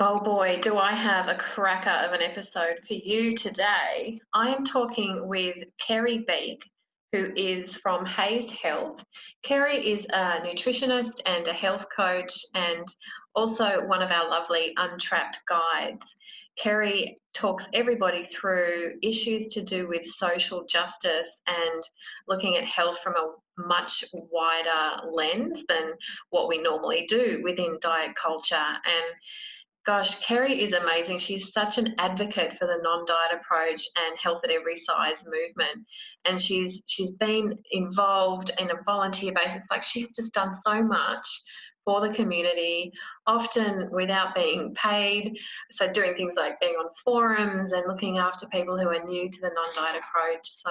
Oh boy, do I have a cracker of an episode for you today. I am talking with Kerry Beake, who is from HAES Health. Kerry is a nutritionist and a health coach, and also one of our lovely untrapped guides. Kerry talks everybody through issues to do with social justice and looking at health from a much wider lens than what we normally do within diet culture. And Gosh, Kerry is amazing. She's such an advocate for the non-diet approach and health at every size movement. And she's she's been involved in a volunteer basis. Like she's just done so much for the community, often without being paid. So doing things like being on forums and looking after people who are new to the non-diet approach. So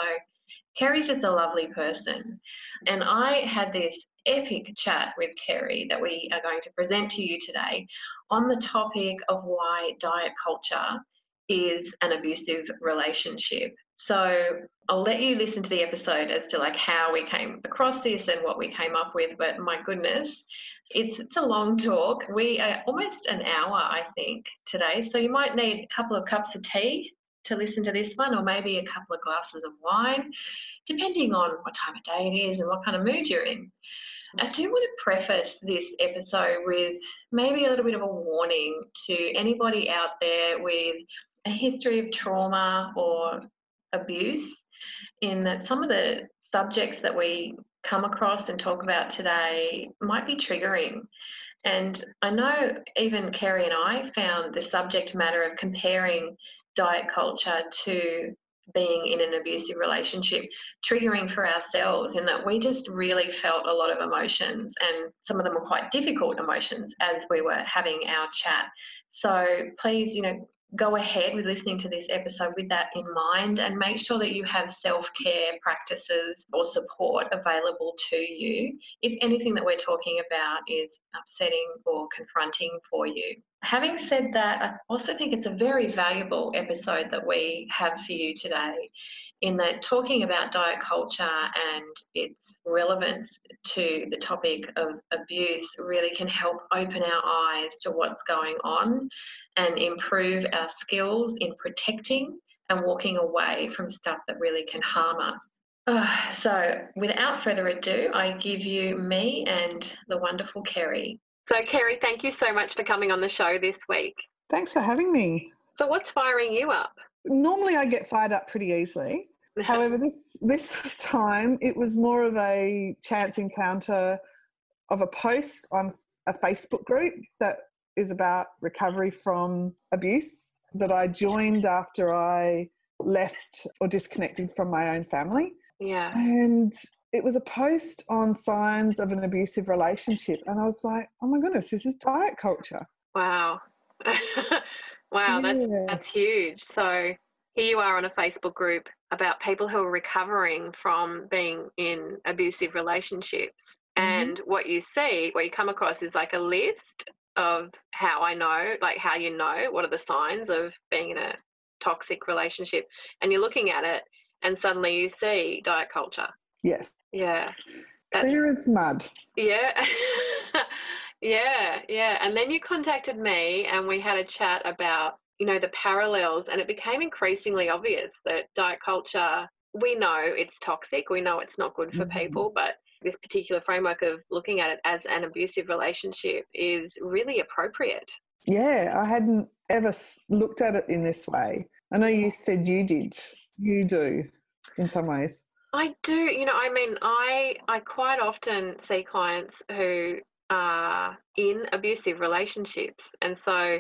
Kerry's just a lovely person. And I had this epic chat with Kerry that we are going to present to you today on the topic of why diet culture is an abusive relationship. So I'll let you listen to the episode as to like how we came across this and what we came up with. But my goodness, it's, it's a long talk. We are almost an hour, I think, today. So you might need a couple of cups of tea to listen to this one, or maybe a couple of glasses of wine, depending on what time of day it is and what kind of mood you're in. I do want to preface this episode with maybe a little bit of a warning to anybody out there with a history of trauma or abuse, in that some of the subjects that we come across and talk about today might be triggering. And I know even Kerry and I found the subject matter of comparing diet culture to being in an abusive relationship triggering for ourselves in that we just really felt a lot of emotions and some of them were quite difficult emotions as we were having our chat so please you know go ahead with listening to this episode with that in mind and make sure that you have self care practices or support available to you if anything that we're talking about is upsetting or confronting for you. Having said that, I also think it's a very valuable episode that we have for you today in that talking about diet culture and its relevance to the topic of abuse really can help open our eyes to what's going on and improve our skills in protecting and walking away from stuff that really can harm us. Uh, so, without further ado, I give you me and the wonderful Kerry. So, Kerry, thank you so much for coming on the show this week. Thanks for having me. So, what's firing you up? Normally, I get fired up pretty easily. However, this this time it was more of a chance encounter of a post on a Facebook group that is about recovery from abuse that I joined after I left or disconnected from my own family. Yeah. And it was a post on signs of an abusive relationship. And I was like, oh my goodness, this is diet culture. Wow. wow, that's, yeah. that's huge. So here you are on a Facebook group about people who are recovering from being in abusive relationships. Mm-hmm. And what you see, what you come across is like a list of how I know, like how you know, what are the signs of being in a toxic relationship. And you're looking at it and suddenly you see diet culture. Yes. Yeah. That's, Clear as mud. Yeah. yeah, yeah. And then you contacted me and we had a chat about, you know, the parallels and it became increasingly obvious that diet culture, we know it's toxic, we know it's not good for mm-hmm. people, but this particular framework of looking at it as an abusive relationship is really appropriate. Yeah, I hadn't ever looked at it in this way. I know you said you did. You do in some ways. I do. You know, I mean, I I quite often see clients who are in abusive relationships, and so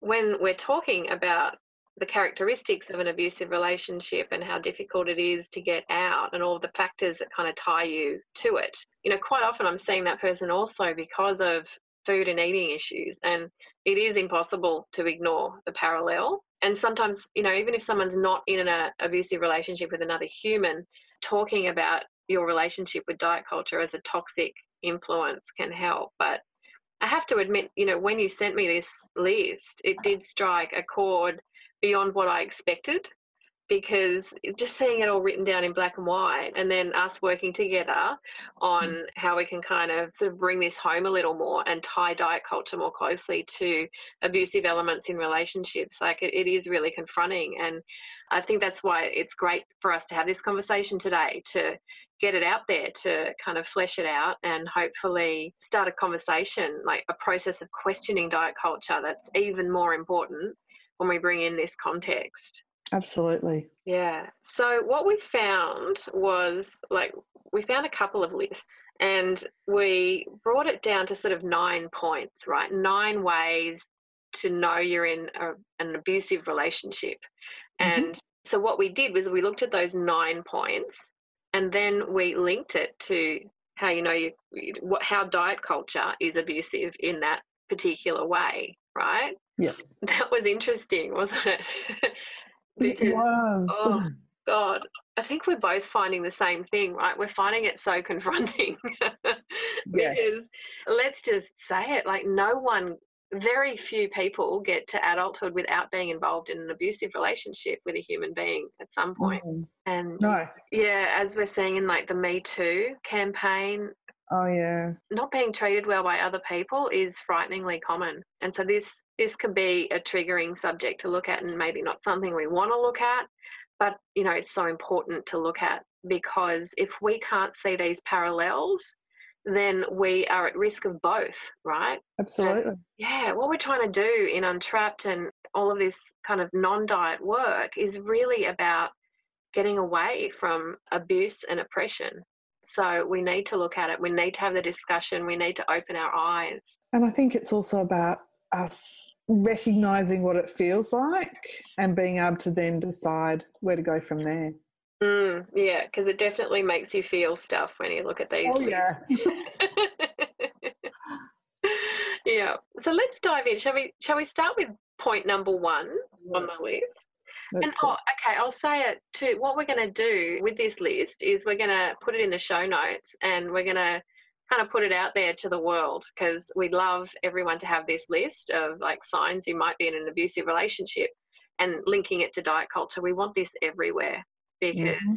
when we're talking about the characteristics of an abusive relationship and how difficult it is to get out and all the factors that kind of tie you to it. You know, quite often I'm seeing that person also because of food and eating issues and it is impossible to ignore the parallel and sometimes, you know, even if someone's not in an uh, abusive relationship with another human, talking about your relationship with diet culture as a toxic influence can help. But I have to admit, you know, when you sent me this list, it did strike a chord beyond what I expected because just seeing it all written down in black and white and then us working together on mm. how we can kind of sort of bring this home a little more and tie diet culture more closely to abusive elements in relationships like it, it is really confronting and i think that's why it's great for us to have this conversation today to get it out there to kind of flesh it out and hopefully start a conversation like a process of questioning diet culture that's even more important when we bring in this context Absolutely. Yeah. So what we found was like we found a couple of lists and we brought it down to sort of nine points, right? Nine ways to know you're in a, an abusive relationship. Mm-hmm. And so what we did was we looked at those nine points and then we linked it to how you know you what how diet culture is abusive in that particular way, right? Yeah. That was interesting, wasn't it? Because, it was. Oh, God. I think we're both finding the same thing, right? We're finding it so confronting. because yes. let's just say it like, no one, very few people get to adulthood without being involved in an abusive relationship with a human being at some point. Mm. And no. yeah, as we're seeing in like the Me Too campaign, Oh yeah. Not being treated well by other people is frighteningly common. And so this this could be a triggering subject to look at and maybe not something we want to look at, but you know, it's so important to look at because if we can't see these parallels, then we are at risk of both, right? Absolutely. And yeah, what we're trying to do in Untrapped and all of this kind of non diet work is really about getting away from abuse and oppression. So we need to look at it. We need to have the discussion. We need to open our eyes. And I think it's also about us recognizing what it feels like and being able to then decide where to go from there. Mm, yeah, because it definitely makes you feel stuff when you look at these. Oh, yeah. yeah. So let's dive in. Shall we? Shall we start with point number one on the list? Let's and oh, okay, I'll say it too. What we're going to do with this list is we're going to put it in the show notes, and we're going to kind of put it out there to the world because we'd love everyone to have this list of like signs you might be in an abusive relationship and linking it to diet culture. We want this everywhere because mm-hmm.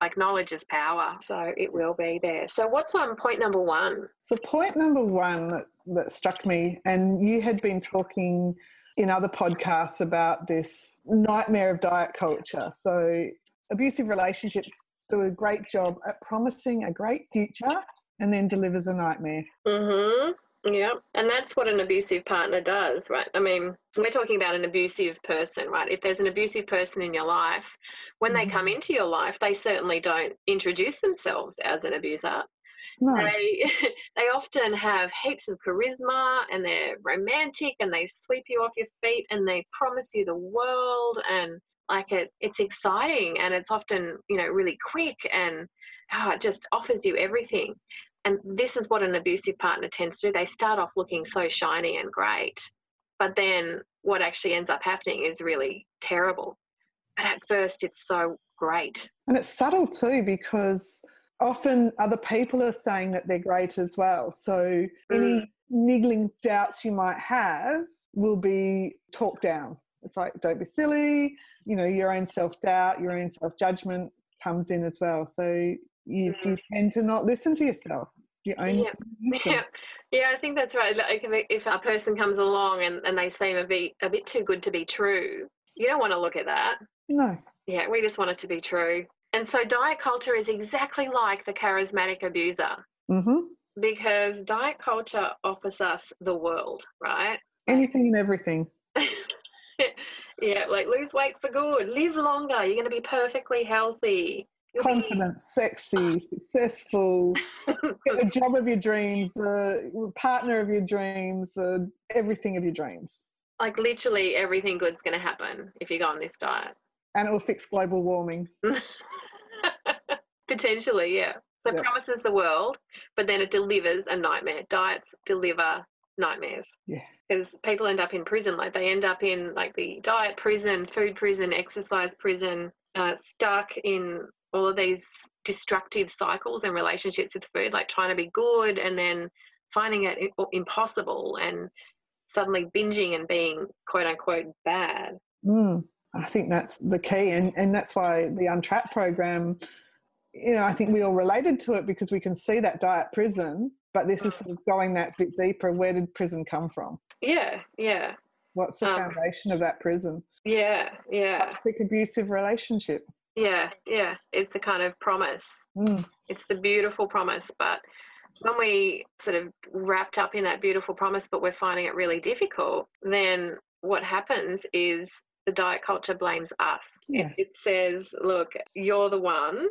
like knowledge is power. So it will be there. So what's on point number one? So point number one that, that struck me, and you had been talking in other podcasts about this nightmare of diet culture. So abusive relationships do a great job at promising a great future and then delivers a nightmare. Mhm. Yeah, and that's what an abusive partner does, right? I mean, we're talking about an abusive person, right? If there's an abusive person in your life, when mm-hmm. they come mm-hmm. into your life, they certainly don't introduce themselves as an abuser. No. They they often have heaps of charisma and they're romantic and they sweep you off your feet and they promise you the world and like it it's exciting and it's often, you know, really quick and oh, it just offers you everything and this is what an abusive partner tends to do. They start off looking so shiny and great, but then what actually ends up happening is really terrible. But at first, it's so great. And it's subtle too because often other people are saying that they're great as well. So mm. any niggling doubts you might have will be talked down. It's like, don't be silly. You know, your own self doubt, your own self judgment comes in as well. So you, mm. you tend to not listen to yourself. You yeah. yeah. yeah, I think that's right. Like if, if a person comes along and, and they seem a bit a bit too good to be true, you don't want to look at that. No. Yeah, we just want it to be true. And so diet culture is exactly like the charismatic abuser. Mm-hmm. Because diet culture offers us the world, right? Anything and everything. yeah, like lose weight for good, live longer, you're going to be perfectly healthy, confident, sexy, successful, get the job of your dreams, the partner of your dreams, uh, everything of your dreams. Like literally everything good's going to happen if you go on this diet. And it will fix global warming. Potentially, yeah. So it promises the world, but then it delivers a nightmare. Diets deliver nightmares. Yeah. Because people end up in prison, like they end up in like the diet prison, food prison, exercise prison, uh, stuck in all of these destructive cycles and relationships with food, like trying to be good and then finding it impossible and suddenly binging and being quote unquote bad. Mm, I think that's the key. And, and that's why the Untrapped program, you know, I think we all related to it because we can see that diet prison, but this is mm. sort of going that bit deeper. Where did prison come from? Yeah, yeah. What's the um, foundation of that prison? Yeah, yeah. Toxic abusive relationship. Yeah, yeah. It's the kind of promise. Mm. It's the beautiful promise. But when we sort of wrapped up in that beautiful promise, but we're finding it really difficult, then what happens is the diet culture blames us. Yeah. It, it says, look, you're the one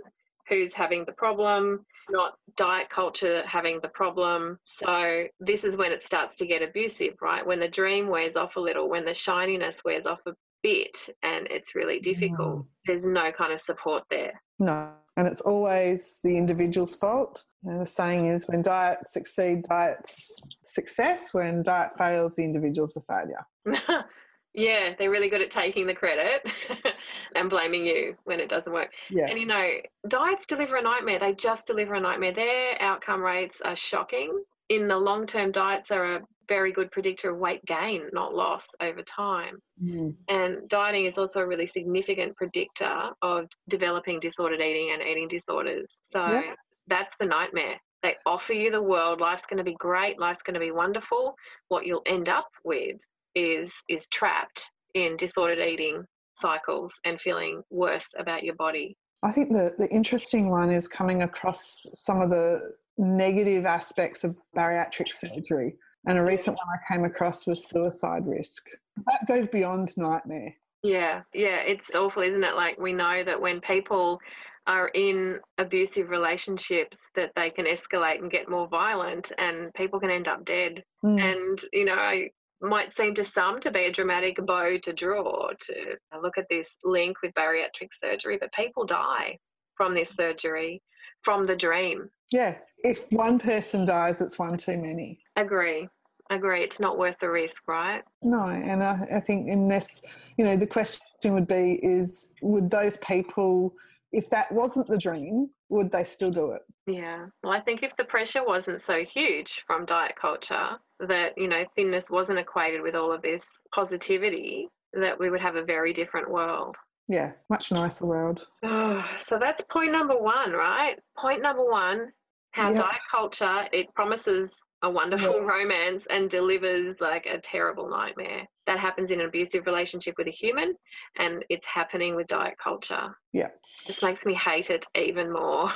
who's having the problem, not diet culture having the problem. So this is when it starts to get abusive, right? When the dream wears off a little, when the shininess wears off a bit and it's really difficult, there's no kind of support there. No, and it's always the individual's fault. You know, the saying is when diets succeed, diet's success. When diet fails, the individual's a failure. yeah, they're really good at taking the credit and blaming you when it doesn't work. Yeah. And you know, diets deliver a nightmare. They just deliver a nightmare. Their outcome rates are shocking. In the long term, diets are a very good predictor of weight gain, not loss over time. Mm. And dieting is also a really significant predictor of developing disordered eating and eating disorders. So yeah. that's the nightmare. They offer you the world, life's going to be great, life's going to be wonderful. What you'll end up with is is trapped in disordered eating cycles and feeling worse about your body. I think the, the interesting one is coming across some of the negative aspects of bariatric surgery. And a recent one I came across was suicide risk. That goes beyond nightmare. Yeah, yeah, it's awful, isn't it? Like we know that when people are in abusive relationships that they can escalate and get more violent and people can end up dead. Mm. And, you know, I might seem to some to be a dramatic bow to draw to look at this link with bariatric surgery, but people die from this surgery, from the dream. Yeah, if one person dies, it's one too many. Agree. Agree. It's not worth the risk, right? No, and I, I think unless you know, the question would be: is would those people, if that wasn't the dream, would they still do it? Yeah. Well, I think if the pressure wasn't so huge from diet culture, that you know, thinness wasn't equated with all of this positivity, that we would have a very different world. Yeah, much nicer world. Oh, so that's point number one, right? Point number one how yep. diet culture it promises a wonderful romance and delivers like a terrible nightmare that happens in an abusive relationship with a human and it's happening with diet culture. Yeah. This makes me hate it even more.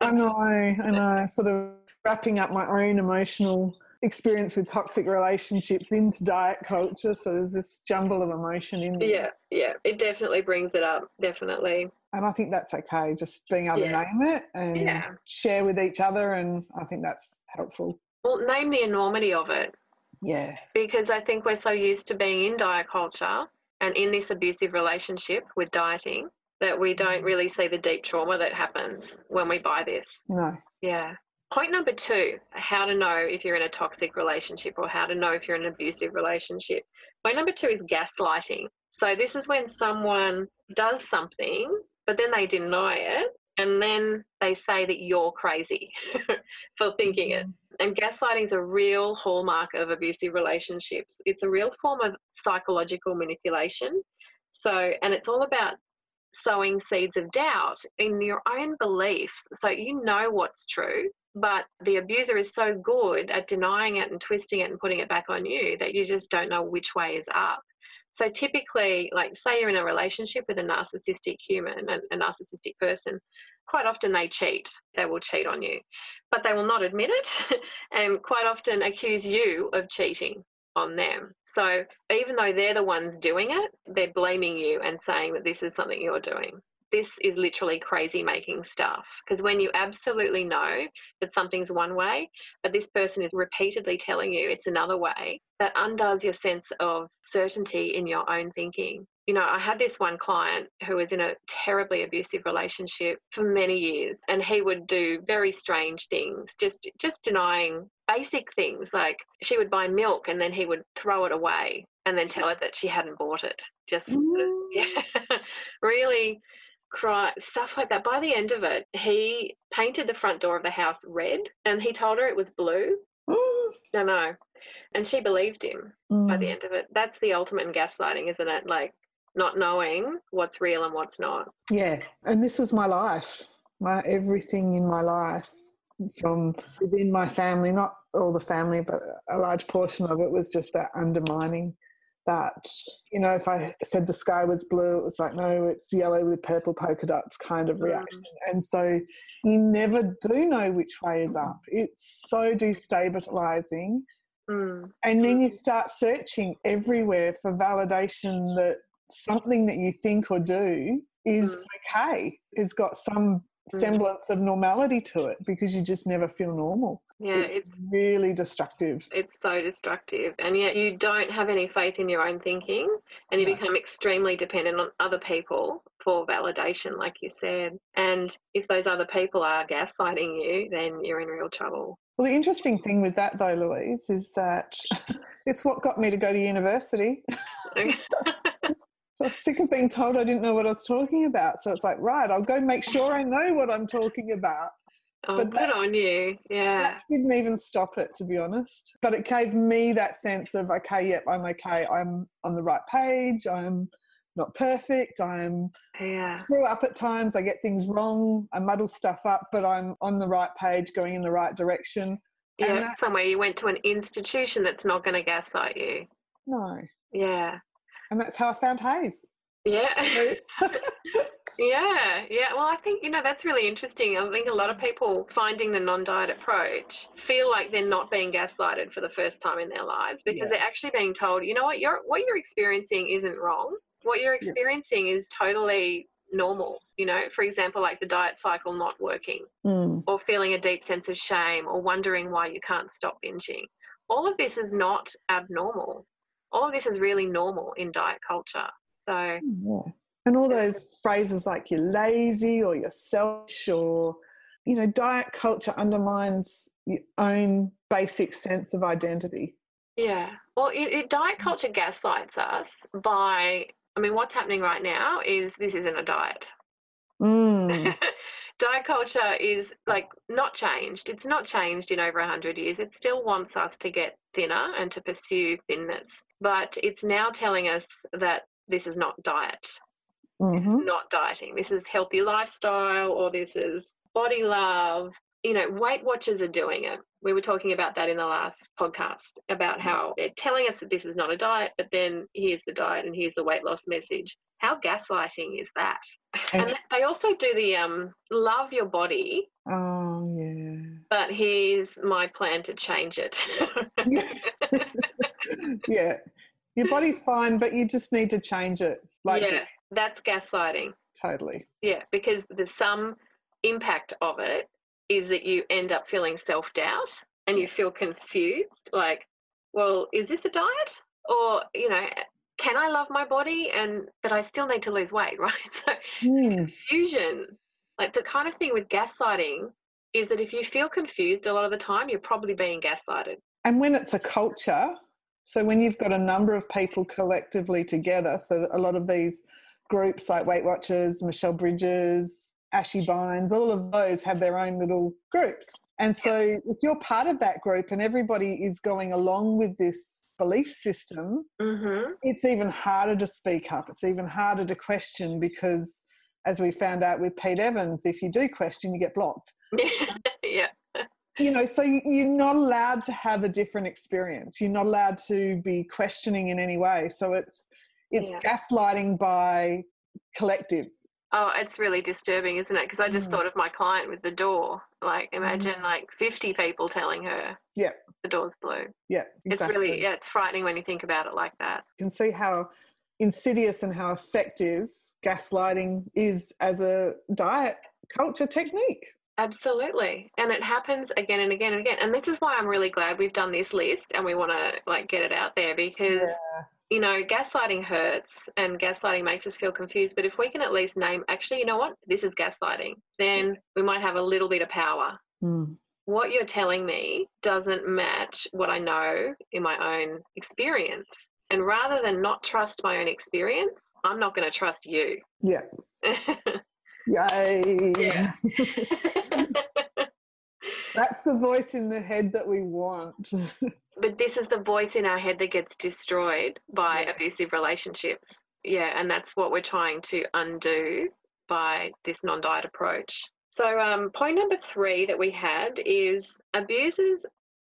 I know i know. Sort of wrapping up my own emotional experience with toxic relationships into diet culture so there's this jumble of emotion in there. Yeah yeah. It definitely brings it up definitely and I think that's okay, just being able yeah. to name it and yeah. share with each other. And I think that's helpful. Well, name the enormity of it. Yeah. Because I think we're so used to being in diet culture and in this abusive relationship with dieting that we don't mm. really see the deep trauma that happens when we buy this. No. Yeah. Point number two how to know if you're in a toxic relationship or how to know if you're in an abusive relationship. Point number two is gaslighting. So, this is when someone does something but then they deny it and then they say that you're crazy for thinking it. Mm-hmm. And gaslighting is a real hallmark of abusive relationships. It's a real form of psychological manipulation. So, and it's all about sowing seeds of doubt in your own beliefs. So you know what's true, but the abuser is so good at denying it and twisting it and putting it back on you that you just don't know which way is up. So typically, like say you're in a relationship with a narcissistic human, a, a narcissistic person, quite often they cheat. They will cheat on you, but they will not admit it and quite often accuse you of cheating on them. So even though they're the ones doing it, they're blaming you and saying that this is something you're doing this is literally crazy making stuff. Because when you absolutely know that something's one way, but this person is repeatedly telling you it's another way, that undoes your sense of certainty in your own thinking. You know, I had this one client who was in a terribly abusive relationship for many years, and he would do very strange things, just just denying basic things like she would buy milk and then he would throw it away and then tell her that she hadn't bought it. Just uh, yeah, really cry stuff like that. By the end of it, he painted the front door of the house red and he told her it was blue. no, no. And she believed him mm. by the mm. end of it. That's the ultimate in gaslighting, isn't it? Like not knowing what's real and what's not. Yeah. And this was my life, my everything in my life from within my family, not all the family, but a large portion of it was just that undermining that you know if i said the sky was blue it was like no it's yellow with purple polka dots kind of reaction mm. and so you never do know which way is up it's so destabilizing mm. and then you start searching everywhere for validation that something that you think or do is mm. okay it's got some mm. semblance of normality to it because you just never feel normal yeah, it's, it's, really destructive. It's so destructive. And yet you don't have any faith in your own thinking and you no. become extremely dependent on other people for validation, like you said. And if those other people are gaslighting you, then you're in real trouble. Well, the interesting thing with that, though, Louise, is that it's what got me to go to university. So I was sick of being told I didn't know what I was talking about. So it's like, right, I'll go make sure I know what I'm talking about. Oh, but good that, on you. Yeah. Didn't even stop it, to be honest. But it gave me that sense of, okay, yep, I'm okay. I'm on the right page. I'm not perfect. I'm yeah. screw up at times. I get things wrong. I muddle stuff up, but I'm on the right page, going in the right direction. Yeah, that, somewhere you went to an institution that's not going to gaslight you. No. Yeah. And that's how I found HAES. Yeah. Yeah, yeah. Well, I think, you know, that's really interesting. I think a lot of people finding the non diet approach feel like they're not being gaslighted for the first time in their lives because yeah. they're actually being told, you know what, you're, what you're experiencing isn't wrong. What you're experiencing yeah. is totally normal. You know, for example, like the diet cycle not working mm. or feeling a deep sense of shame or wondering why you can't stop binging. All of this is not abnormal. All of this is really normal in diet culture. So, mm, yeah. And all those phrases like you're lazy or you're selfish or, you know, diet culture undermines your own basic sense of identity. Yeah. Well, it, it, diet culture gaslights us by, I mean, what's happening right now is this isn't a diet. Mm. diet culture is like not changed. It's not changed in over 100 years. It still wants us to get thinner and to pursue thinness. But it's now telling us that this is not diet mm-hmm. not dieting. This is healthy lifestyle or this is body love. You know, Weight Watchers are doing it. We were talking about that in the last podcast about how they're telling us that this is not a diet, but then here's the diet and here's the weight loss message. How gaslighting is that? And, and they also do the um, love your body. Oh, yeah. But here's my plan to change it. yeah. Your body's fine, but you just need to change it. Like yeah. That's gaslighting. Totally. Yeah, because the some impact of it is that you end up feeling self doubt and you feel confused. Like, well, is this a diet? Or, you know, can I love my body and but I still need to lose weight, right? So mm. confusion, like the kind of thing with gaslighting is that if you feel confused a lot of the time, you're probably being gaslighted. And when it's a culture, so when you've got a number of people collectively together, so a lot of these groups like Weight Watchers, Michelle Bridges, Ashy Bines, all of those have their own little groups. And so if you're part of that group and everybody is going along with this belief system, mm-hmm. it's even harder to speak up. It's even harder to question because, as we found out with Pete Evans, if you do question, you get blocked. yeah. You know, so you're not allowed to have a different experience. You're not allowed to be questioning in any way. So it's it's yeah. gaslighting by collective. Oh, it's really disturbing, isn't it? Because I just mm. thought of my client with the door. Like, imagine mm. like 50 people telling her, yeah, the door's blue. Yeah, exactly. It's really, yeah, it's frightening when you think about it like that. You can see how insidious and how effective gaslighting is as a diet culture technique. Absolutely. And it happens again and again and again. And this is why I'm really glad we've done this list and we want to like get it out there because yeah you know, gaslighting hurts and gaslighting makes us feel confused. But if we can at least name, actually, you know what, this is gaslighting, then we might have a little bit of power. Mm. what you're telling me doesn't match what I know in my own experience. And rather than not trust my own experience, I'm not going to trust you. Yeah. Yay. Yeah. That's the voice in the head that we want. but this is the voice in our head that gets destroyed by Yeah. abusive relationships. Yeah, and that's what we're trying to undo by this non diet approach. So, um, point number three that we had is abusers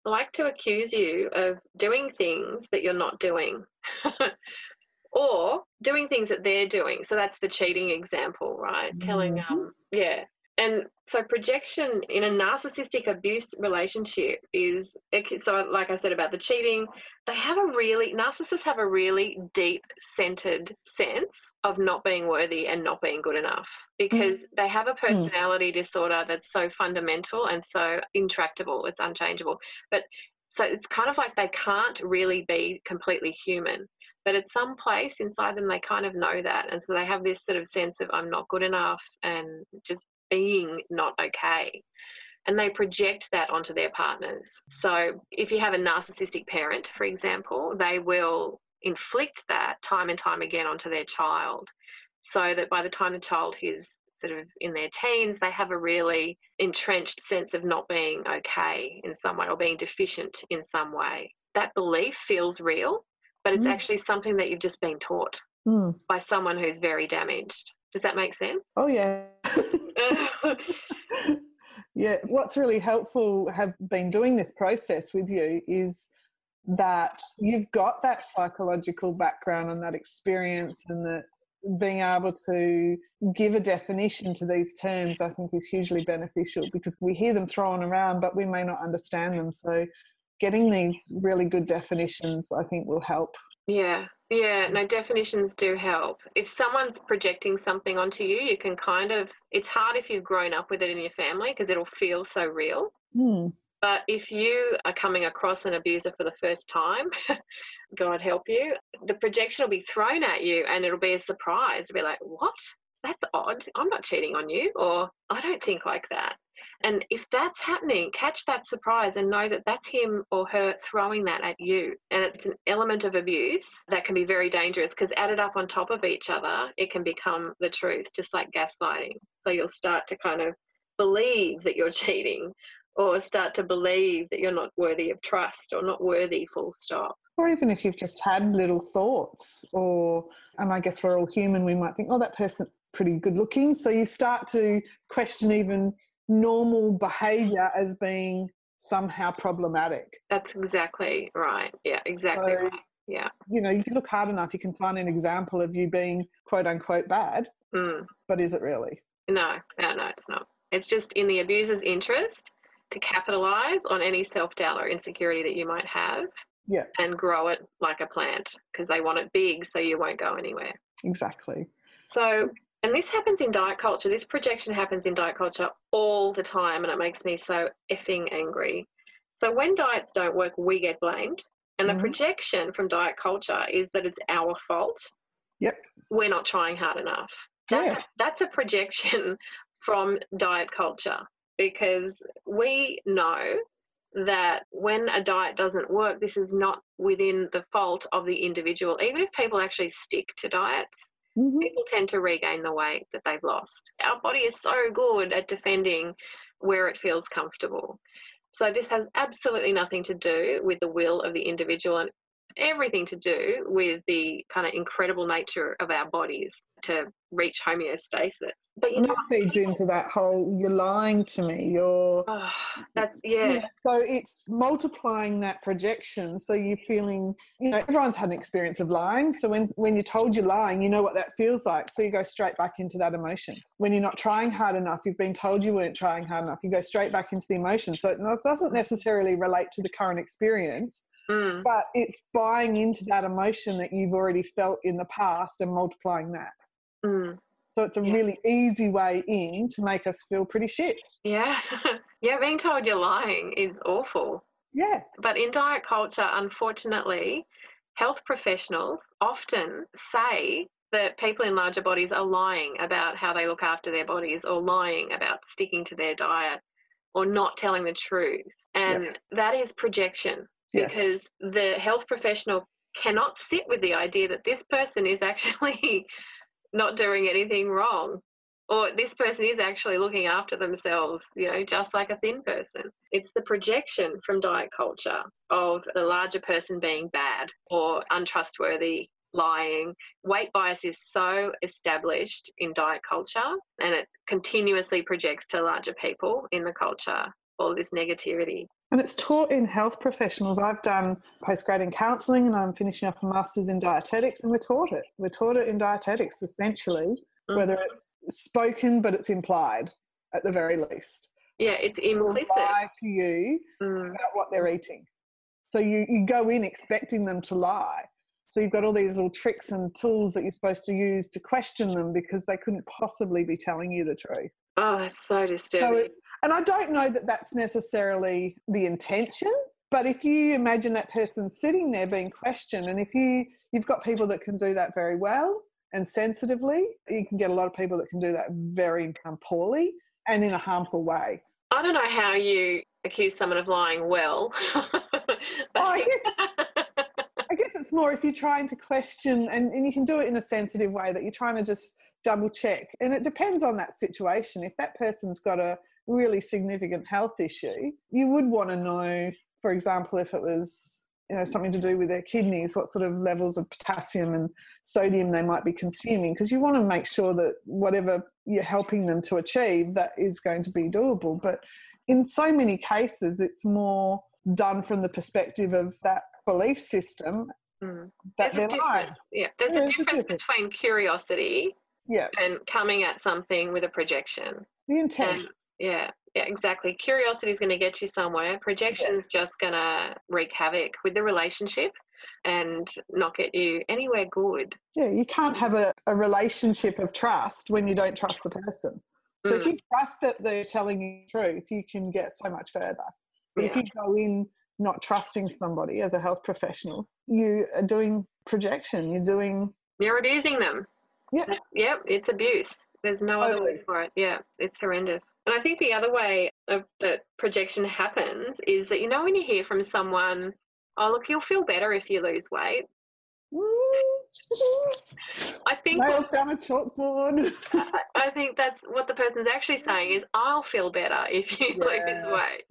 like to accuse you of doing things that you're not doing. or doing things that they're doing. So that's the cheating example, right? Telling, Mhm. um, yeah. And so projection in a narcissistic abuse relationship is so like I said about the cheating, they have a really narcissists have a really deep centered sense of not being worthy and not being good enough mm-hmm. because they have a mm. personality disorder that's so fundamental and so intractable, it's unchangeable. But so it's kind of like they can't really be completely human. But at some place inside them they kind of know that. And so they have this sort of sense of i'm not good enough and just being not okay and they project that onto their partners so if you have a narcissistic parent for example they will inflict that time and time again onto their child so that by the time the child is sort of in their teens they have a really entrenched sense of not being okay in some way or being deficient in some way that belief feels real but it's Mm. actually something that you've just been taught Hmm. by someone who's very damaged. Does that make sense? Oh, yeah. yeah. What's really helpful have been doing this process with you is that you've got that psychological background and that experience and that being able to give a definition to these terms i think is hugely beneficial because we hear them thrown around but we may not understand them so getting these really good definitions i think will help yeah, yeah, no, definitions do help. If someone's projecting something onto you, you can kind of, it's hard if you've grown up with it in your family because it'll feel so real. Hmm. But if you are coming across an abuser for the first time, God help you, the projection will be thrown at you and it'll be a surprise. It'll be like, what? That's odd. I'm not cheating on you. Or I don't think like that. And if that's happening, catch that surprise and know that that's him or her throwing that at you. And it's an element of abuse that can be very dangerous because added up on top of each other, it can become the truth, just like gaslighting. So you'll start to kind of believe that you're cheating or start to believe that you're not worthy of trust or not worthy, full stop. or even if you've just had little thoughts or and i guess we're all human we might think oh that person's pretty good looking so you start to question even normal behavior as being somehow problematic That's exactly right. Yeah, exactly So- right. Yeah. you know if you look hard enough you can find an example of you being quote unquote bad Mm. but is it really No, no, no, it's not. It's just in the abuser's interest to capitalize on any self doubt or insecurity that you might have Yeah. and grow it like a plant because they want it big so you won't go anywhere. exactly So, and this happens in diet culture. This projection happens in diet culture all the time, and it makes me so effing angry. So, when diets don't work, we get blamed. And the Mhm. projection from diet culture is that it's our fault. Yep. We're not trying hard enough. That's, Yeah. a, that's a projection from diet culture because we know that when a diet doesn't work, this is not within the fault of the individual. Even if people actually stick to diets, Mhm. people tend to regain the weight that they've lost. Our body is so good at defending where it feels comfortable. So, this has absolutely nothing to do with the will of the individual and everything to do with the kind of incredible nature of our bodies to reach homeostasis. But you know, that feeds into that whole you're lying to me you're oh, that's, yeah, So it's multiplying that projection. So you're feeling, you know, everyone's had an experience of lying. So when when you're told you're lying, you know what that feels like. So you go straight back into that emotion. When you're not trying hard enough, you've been told you weren't trying hard enough. You go straight back into the emotion. So it doesn't necessarily relate to the current experience, Mm, but it's buying into that emotion that you've already felt in the past and multiplying that. mm. So it's a Yeah. really easy way in to make us feel pretty shit. yeah, yeah, being told you're lying is awful. Yeah. But in diet culture, unfortunately, health professionals often say that people in larger bodies are lying about how they look after their bodies or lying about sticking to their diet or not telling the truth. And that is projection Yes. because the health professional cannot sit with the idea that this person is actually not doing anything wrong or this person is actually looking after themselves, you know, just like a thin person. It's the projection from diet culture of the larger person being bad or untrustworthy, lying. Weight bias is so established in diet culture and it continuously projects to larger people in the culture all this negativity. And it's taught in health professionals. I've done postgrad in counselling and I'm finishing up a master's in dietetics, and we're taught it. We're taught it in dietetics essentially, whether Mhm. it's spoken but it's implied at the very least. yeah, it's implicit. lie to you Mm. about what they're eating. So you, you go in expecting them to lie. So you've got all these little tricks and tools that you're supposed to use to question them because they couldn't possibly be telling you the truth. Oh, that's so So disturbing. it's, and I don't know that that's necessarily the intention, but if you imagine that person sitting there being questioned, and if you you've got people that can do that very well and sensitively, you can get a lot of people that can do that very um, poorly and in a harmful way. I don't know how you accuse someone of lying well. Oh, I I guess it's more if you're trying to question, and, and you can do it in a sensitive way that you're trying to just double check. And it depends on that situation. If that person's got a really significant health issue, you would want to know, for example, if it was you know something to do with their kidneys, what sort of levels of potassium and sodium they might be consuming, because you want to make sure that whatever you're helping them to achieve, that is going to be doable. But in so many cases, it's more done from the perspective of that belief system Mm. that There's they're difference. Yeah, there's There a is a difference difference. between curiosity Yeah, and coming at something with a projection. the intent. And yeah, yeah, exactly. Curiosity is going to get you somewhere. Projection's Yes. just going to wreak havoc with the relationship and not get you anywhere good. Yeah, you can't have a, a relationship of trust when you don't trust the person. So if Mm. you trust that they're telling you the truth, you can get so much further. But if you go in not trusting somebody as a health professional, you are doing projection. You're doing You're abusing them. Yeah. That's, yep, it's abuse. There's no other Totally. word for it. Yeah, it's horrendous. And I think the other way of that projection happens is that you know when you hear from someone, oh look, you'll feel better if you lose weight. I think nails down a chalkboard. I, I think that's what the person's actually saying is I'll feel better if you lose weight.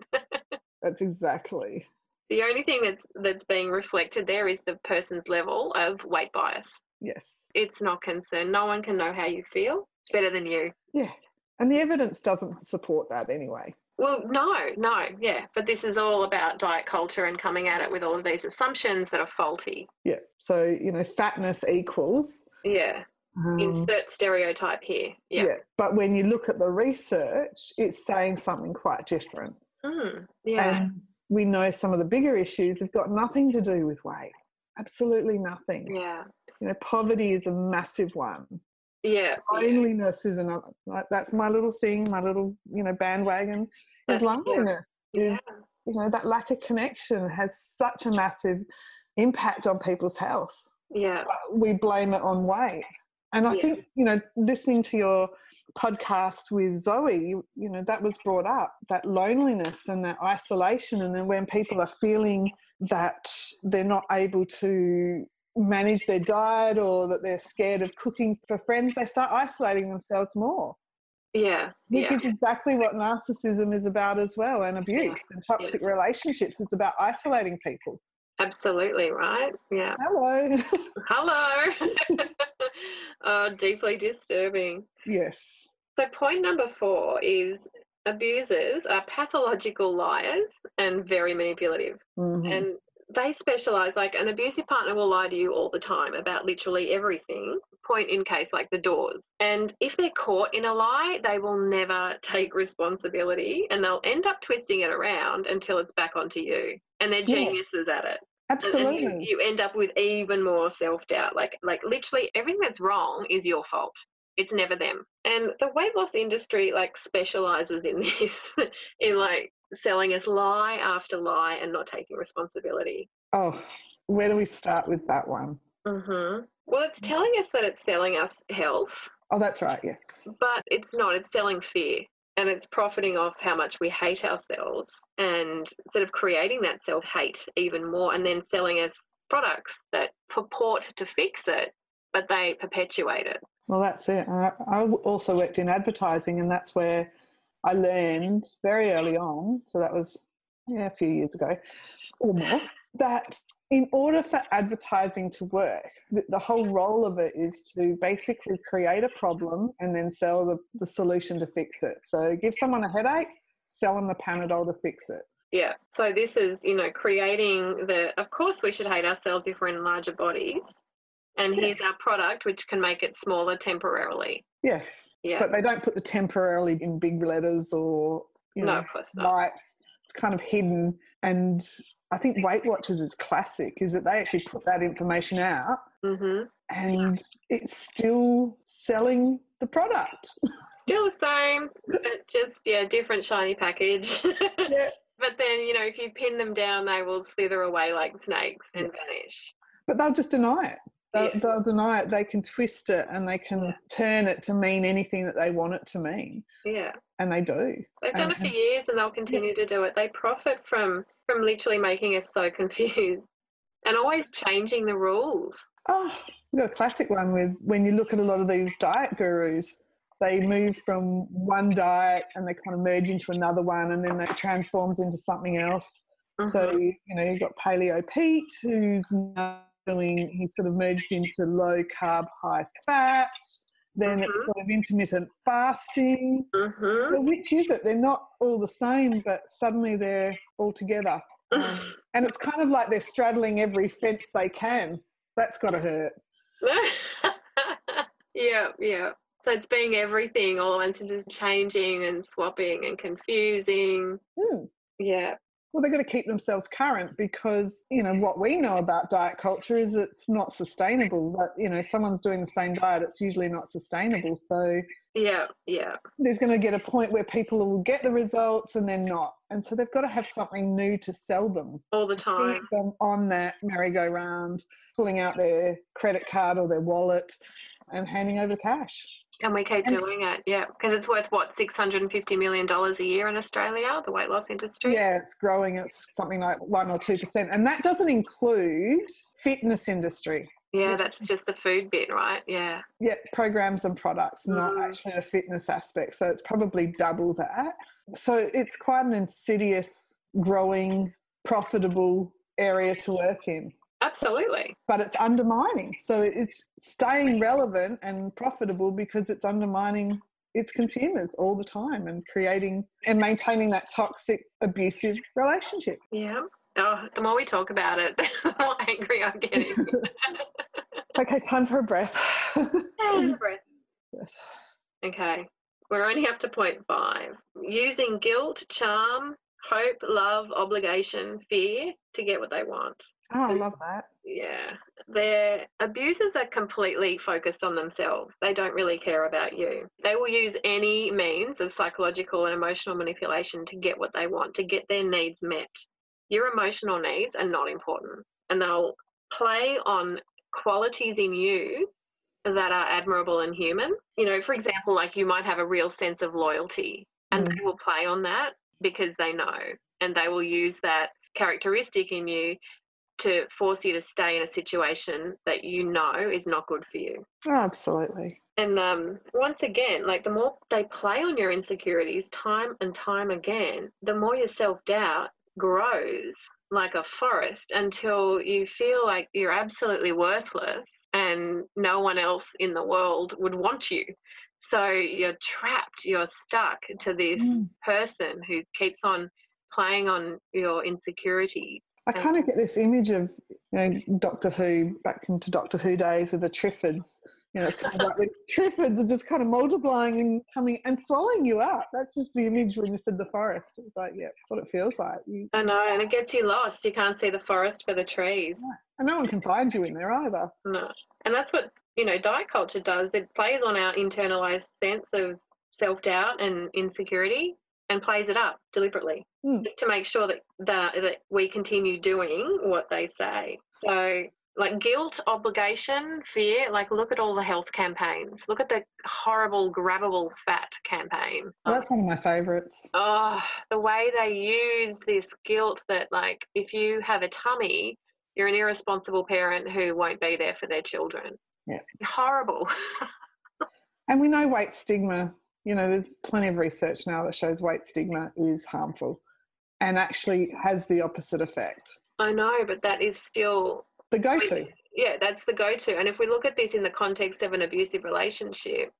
That's exactly. The only thing that's that's being reflected there is the person's level of weight bias. Yes. It's not concerned. No one can know how you feel better than you. Yeah. And the evidence doesn't support that anyway. Well, no, no, yeah. But this is all about diet culture and coming at it with all of these assumptions that are faulty. Yeah. So, you know, fatness equals. Yeah. um, Insert stereotype here. Yeah. yeah. But when you look at the research, it's saying something quite different. Mm, yeah. And we know some of the bigger issues have got nothing to do with weight. Absolutely nothing. yeah. You know, poverty is a massive one. Yeah. yeah. Loneliness is another. Like, that's my little thing, my little, you know, bandwagon. Is loneliness. Yeah. Is you know that lack of connection has such a massive impact on people's health. Yeah. But we blame it on weight. And I Yeah. think, you know, listening to your podcast with Zoe, you, you know, that was brought up that loneliness and that isolation. And then when people are feeling that they're not able to manage their diet or that they're scared of cooking for friends, they start isolating themselves more, Yeah. which yeah. is exactly what narcissism is about as well and abuse and toxic relationships. It's about isolating people. Absolutely right. Yeah. Hello. Hello. oh, deeply disturbing. yes. So, point number four is abusers are pathological liars and very manipulative. Mhm. And they specialize, like an abusive partner will lie to you all the time about literally everything, point in case like the doors. And if they're caught in a lie, they will never take responsibility and they'll end up twisting it around until it's back onto you. And they're Yeah. geniuses at it. And- Absolutely. And you, you end up with even more self doubt. Like, like literally everything that's wrong is your fault. It's never them. And the weight loss industry like specializes in this, in like selling us lie after lie and not taking responsibility. Oh, where do we start with that one? hmm Well, it's telling us that it's selling us health, Oh, that's right. Yes. but it's not. It's selling fear. and it's profiting off how much we hate ourselves and sort of creating that self hate even more and then selling us products that purport to fix it, but they perpetuate it. Well, that's it. I, I also worked in advertising, and that's where I learned very early on. So that was yeah, a few years ago or more. That in order for advertising to work, the, the, whole role of it is to basically create a problem and then sell the, the solution to fix it. So give someone a headache, sell them the Panadol to fix it. Yeah. So this is, you know, creating the, of course, we should hate ourselves if we're in larger bodies. And yes. here's our product, which can make it smaller temporarily. Yes. Yeah. But they don't put the temporarily in big letters or, you know, no, lights. It's kind of hidden. And I think Weight Watchers is classic, is that they actually put that information out mm-hmm. and it's still selling the product. Still the same, but just, yeah, different shiny package. yeah. But then, you know, if you pin them down, they will slither away like snakes and yeah. vanish. But they'll just deny it. They'll, they'll, deny it. They can twist it and they can yeah. turn it to mean anything that they want it to mean. Yeah. And they do. They've done it for years and they'll continue to do it. They profit from from literally making us so confused and always changing the rules. Oh, we've got a classic one with when you look at a lot of these diet gurus, they move from one diet and they kind of merge into another one and then that transforms into something else. Mm-hmm. So, you know, you've got Paleo Pete, who's now doing, he's sort of merged into low carb, high fat. Then mm-hmm. it's sort of intermittent fasting. Mm-hmm. So which is it? They're not all the same, but suddenly they're all together. Um, and it's kind of like they're straddling every fence they can. That's got to hurt. yeah, yeah. So it's being everything all at once and just changing and swapping and confusing. Mm. Yeah well they've got to keep themselves current because you know what we know about diet culture is it's not sustainable that you know someone's doing the same diet it's usually not sustainable. So yeah yeah. there's going to get a point where people will get the results and then not. And so they've got to have something new to sell them. All the time. Keep them on that merry-go-round pulling out their credit card or their wallet and handing over cash and we keep and, doing it, yeah, because it's worth what six hundred and fifty million dollars a year in Australia, the weight loss industry. Yeah, it's growing. It's something like one or two percent, and that doesn't include fitness industry. Yeah, that's just the food bit, right? Yeah. Yeah, programs and products, mm. not actually a fitness aspect. So it's probably double that. So it's quite an insidious, growing, profitable area to work in. Absolutely. But it's undermining. So it's staying relevant and profitable because it's undermining its consumers all the time and creating and maintaining that toxic, abusive relationship. Yeah. Oh, the more we talk about it, the more angry I'm getting. okay, time for a breath. a breath. Okay. We're only up to point five. Using guilt, charm, hope, love, obligation, fear to get what they want. Oh, I love that. Yeah. Their abusers are completely focused on themselves. They don't really care about you. They will use any means of psychological and emotional manipulation to get what they want, to get their needs met. Your emotional needs are not important. And they'll play on qualities in you that are admirable and human. You know, for example, like you might have a real sense of loyalty, and mm. they will play on that because they know, and they will use that characteristic in you to force you to stay in a situation that you know is not good for you. Absolutely. And um, once again, like the more they play on your insecurities time and time again, the more your self doubt grows like a forest until you feel like you're absolutely worthless and no one else in the world would want you. So you're trapped, you're stuck to this mm. person who keeps on playing on your insecurities I kind of get this image of you know Doctor Who back into Doctor Who days with the Triffids. You know, it's kind of like the Triffids are just kind of multiplying and coming and swallowing you up. That's just the image when you said the forest. It's like, yeah, that's what it feels like. You, I know, and it gets you lost. You can't see the forest for the trees. Yeah. And no one can find you in there either. No, and that's what you know diet culture does. It plays on our internalized sense of self doubt and insecurity and plays it up deliberately mm. to make sure that, that that we continue doing what they say. So like guilt, obligation, fear. Like, look at all the health campaigns. Look at the horrible grabbable fat campaign. That's one of my favorites. Oh, the way they use this guilt that, like, if you have a tummy, you're an irresponsible parent who won't be there for their children. Yeah. Horrible. and we know weight stigma, you know, there's plenty of research now that shows weight stigma is harmful and actually has the opposite effect. I know, but that is still the go to. Yeah, that's the go to. And if we look at this in the context of an abusive relationship,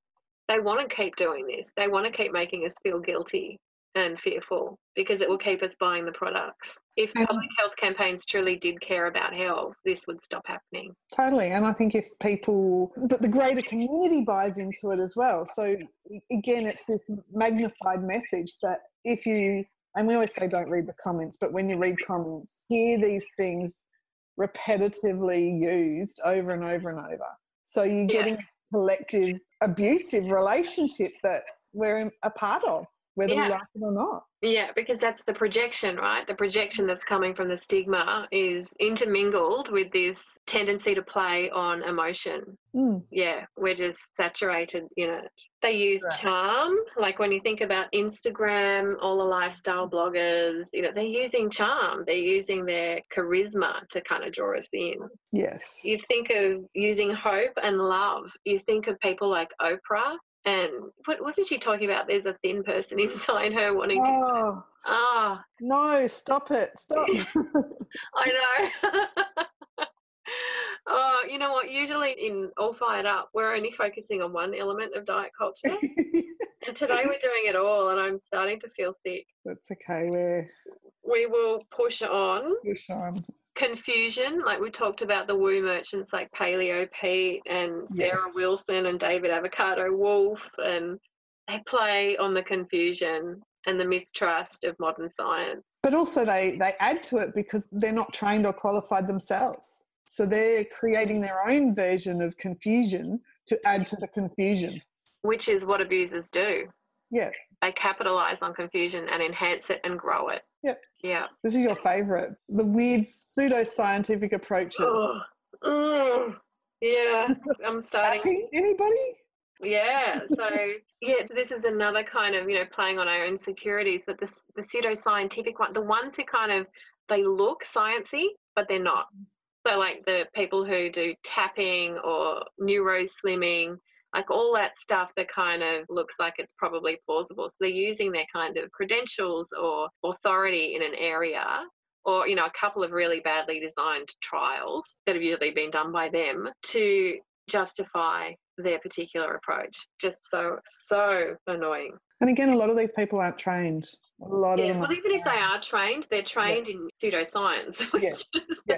they want to keep doing this. They want to keep making us feel guilty and fearful because it will keep us buying the products. If public health campaigns truly did care about health, this would stop happening. Totally. And I think if people, but the greater community buys into it as well. So again, it's this magnified message that if you, and we always say don't read the comments, but when you read comments, hear these things repetitively used over and over and over. So you're getting yeah. a collective abusive relationship that we're a part of whether yeah. we like it or not. Yeah, because that's the projection, right? The projection that's coming from the stigma is intermingled with this tendency to play on emotion. Mm. Yeah, we're just saturated in it. They use right. charm, like when you think about Instagram, all the lifestyle bloggers, you know, they're using charm, they're using their charisma to kind of draw us in. Yes. You think of using hope and love. You think of people like Oprah and what wasn't she talking about? There's a thin person inside her wanting oh, to. Ah. Oh. No, stop it. Stop. I know. oh, you know what? Usually in All Fired Up, we're only focusing on one element of diet culture. and today we're doing it all, and I'm starting to feel sick. That's okay. We're. We will push on. Push on confusion. Like we talked about the woo merchants like Paleo Pete and Sarah yes. Wilson and David Avocado Wolfe and they play on the confusion and the mistrust of modern science. But also, they, they add to it because they're not trained or qualified themselves. So they're creating their own version of confusion to add to the confusion. Which is what abusers do. Yeah. They capitalize on confusion and enhance it and grow it. Yeah. Yeah. This is your favorite. The weird pseudoscientific approaches. Oh, yeah. I'm starting. Anybody? Yeah. So yeah, so this is another kind of, you know, playing on our insecurities, but the the pseudoscientific one, the ones who kind of they look sciencey, but they're not. So like the people who do tapping or neuro slimming, like all that stuff that kind of looks like it's probably plausible. So they're using their kind of credentials or authority in an area or you know a couple of really badly designed trials that have usually been done by them to justify their particular approach just so so annoying and again a lot of these people aren't trained a lot yeah, of them well even if they are trained they're trained yeah. in pseudoscience which yeah. yeah.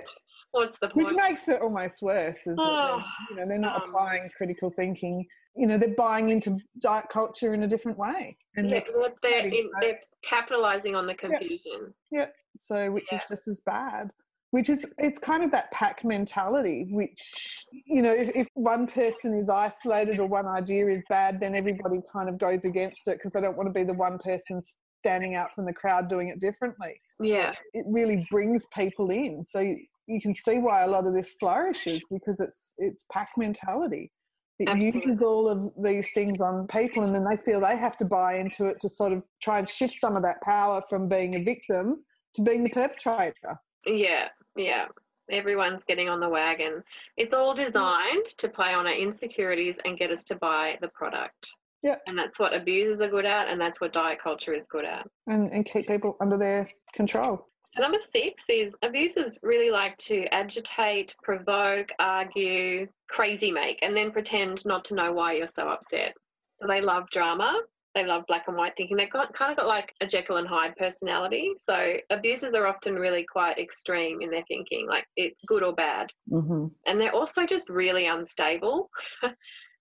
What's the point? Which makes it almost worse, is oh, you know they're not um, applying critical thinking. You know they're buying into diet culture in a different way, and yeah, they're they're, in, they're, capitalizing on the confusion. Yeah, yeah. so which yeah. is just as bad. Which is it's kind of that pack mentality, which you know if, if one person is isolated or one idea is bad, then everybody kind of goes against it because they don't want to be the one person standing out from the crowd doing it differently. Yeah. It really brings people in. So you can see why a lot of this flourishes because it's it's pack mentality. It Absolutely. uses all of these things on people, and then they feel they have to buy into it to sort of try and shift some of that power from being a victim to being the perpetrator. Yeah, yeah. Everyone's getting on the wagon. It's all designed to play on our insecurities and get us to buy the product. Yeah. And that's what abusers are good at, and that's what diet culture is good at. And, and keep people under their control. Number six is abusers really like to agitate, provoke, argue, crazy make, and then pretend not to know why you're so upset. So they love drama. They love black and white thinking. They've got, kind of got like a Jekyll and Hyde personality. So abusers are often really quite extreme in their thinking, like it's good or bad. Mm-hmm. And they're also just really unstable.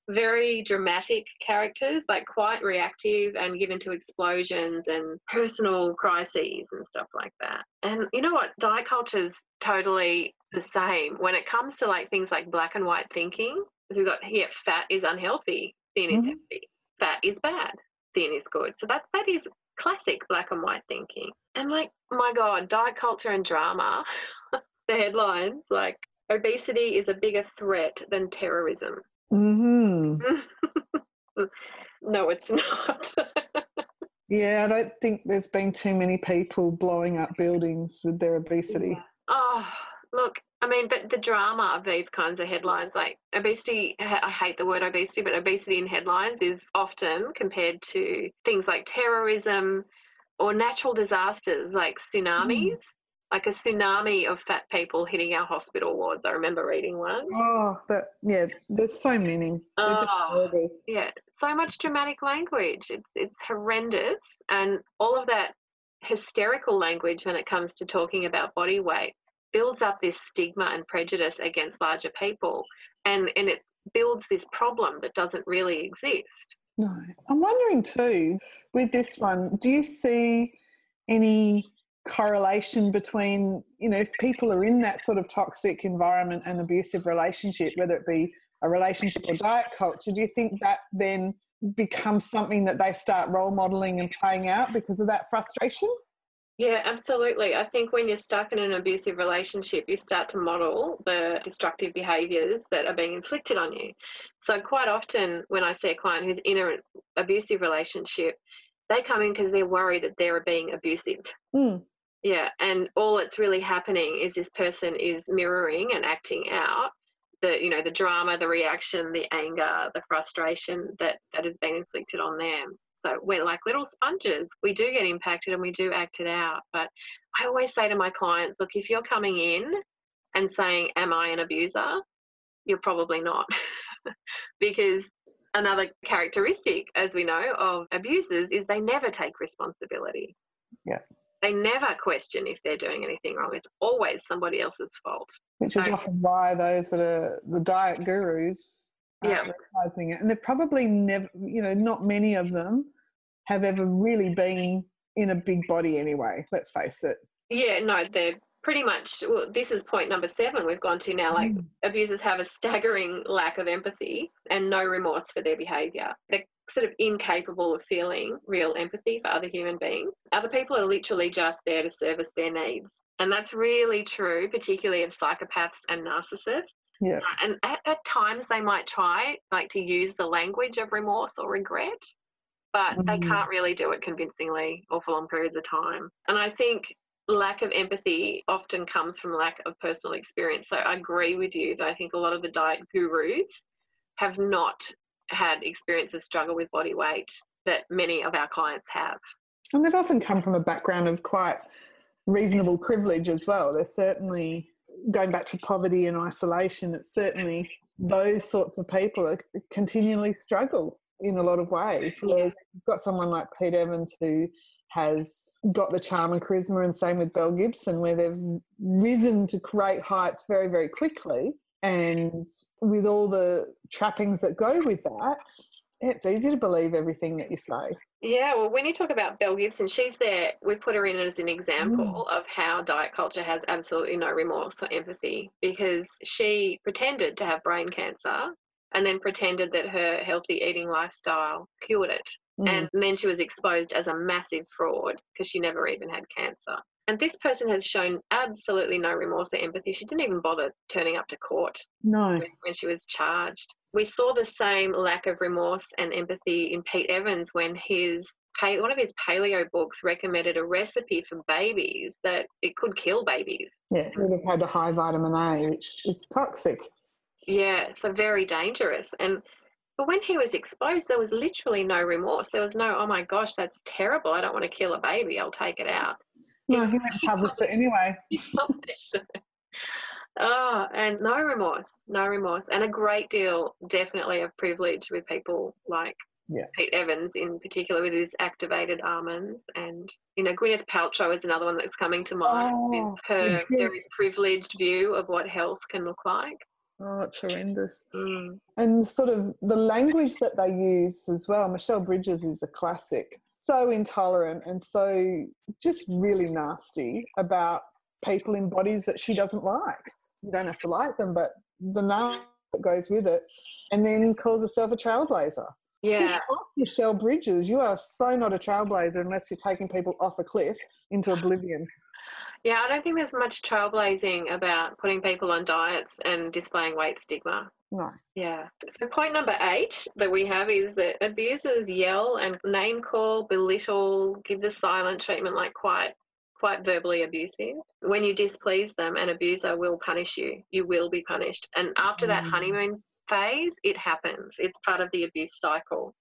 very dramatic characters, like quite reactive and given to explosions and personal crises and stuff like that. And you know what? Diet culture's totally the same when it comes to like things like black and white thinking. We've got here fat is unhealthy, thin mm-hmm. is healthy, fat is bad, thin is good. So that that is classic black and white thinking. And like, my God, diet culture and drama, the headlines like obesity is a bigger threat than terrorism. Hmm no, it's not. Yeah, I don't think there's been too many people blowing up buildings with their obesity. oh, look, I mean, but the drama of these kinds of headlines, like obesity, I hate the word obesity, but obesity in headlines is often compared to things like terrorism or natural disasters like tsunamis. Mm. Like a tsunami of fat people hitting our hospital wards. I remember reading one. Oh, that yeah. There's so many. Oh. yeah, so much dramatic language. It's it's horrendous, and all of that hysterical language when it comes to talking about body weight builds up this stigma and prejudice against larger people, and and it builds this problem that doesn't really exist. No, I'm wondering too with this one. Do you see any correlation between you know if people are in that sort of toxic environment and abusive relationship, whether it be a relationship or diet culture? Do you think that then becomes something that they start role modeling and playing out because of that frustration? Yeah, absolutely. I think when you're stuck in an abusive relationship, you start to model the destructive behaviors that are being inflicted on you. So, quite often, when I see a client who's in an abusive relationship, they come in because they're worried that they're being abusive. Hmm. Yeah, and all that's really happening is this person is mirroring and acting out the, you know, the drama, the reaction, the anger, the frustration that that has been inflicted on them. So we're like little sponges. We do get impacted and we do act it out. But I always say to my clients, look, if you're coming in and saying, Am I an abuser? You're probably not. because another characteristic, as we know, of abusers is they never take responsibility. Yeah. They never question if they're doing anything wrong. It's always somebody else's fault. Which is often why those that are the diet gurus are Yeah. advertising it. And they're probably never, you know, not many of them have ever really been in a big body anyway, let's face it. Yeah, no, they're pretty much, well, this is point number seven we've gone to now. Like, Mm. abusers have a staggering lack of empathy and no remorse for their behaviour. They're sort of incapable of feeling real empathy for other human beings. Other people are literally just there to service their needs. And that's really true, particularly of psychopaths and narcissists. Yeah. And at, at times they might try like to use the language of remorse or regret, but they Mhm. can't really do it convincingly or for long periods of time. And I think lack of empathy often comes from lack of personal experience. So I agree with you that I think a lot of the diet gurus have not had experience of struggle with body weight that many of our clients have. And they've often come from a background of quite reasonable privilege as well. They're certainly going back to poverty and isolation. It's certainly those sorts of people are continually struggle in a lot of ways. Whereas you've got someone like Pete Evans who has got the charm and charisma, and same with Belle Gibson, where they've risen to great heights very, very quickly. And with all the trappings that go with that, it's easy to believe everything that you say. Yeah, well, when you talk about Belle Gibson, she's there. We put her in as an example of how diet culture has absolutely no remorse or empathy because she pretended to have brain cancer and then pretended that her healthy eating lifestyle cured it. Mm. And then she was exposed as a massive fraud because she never even had cancer. And this person has shown absolutely no remorse or empathy. She didn't even bother turning up to court no. when, she was charged. We saw the same lack of remorse and empathy in Pete Evans when his one of his paleo books recommended a recipe for babies that it could kill babies. Yeah, would have had a high vitamin A, which is toxic. Yeah, so very dangerous. And but when he was exposed, there was literally no remorse. There was no, oh my gosh, that's terrible. I don't want to kill a baby. I'll take it out. No, he went and published it anyway. oh, and no remorse, no remorse, and a great deal, definitely, of privilege with people like Yeah. Pete Evans, in particular, with his activated almonds, and you know, Gwyneth Paltrow is another one that's coming to mind. Oh, with her very privileged view of what health can look like. Oh, it's horrendous. Mm. And sort of the language that they use as well. Michelle Bridges is a classic. So intolerant and so just really nasty about people in bodies that she doesn't like. You don't have to like them, but the name that goes with it. And then calls herself a trailblazer. Yeah, Michelle Bridges, you are so not a trailblazer unless you're taking people off a cliff into oblivion. Yeah, I don't think there's much trailblazing about putting people on diets and displaying weight stigma. No. Yeah. So, point number eight that we have is that abusers yell and name call, belittle, give the silent treatment, like quite quite verbally abusive. When you displease them, an abuser will punish you. You will be punished. And after that Mm. honeymoon phase, it happens. It's part of the abuse cycle.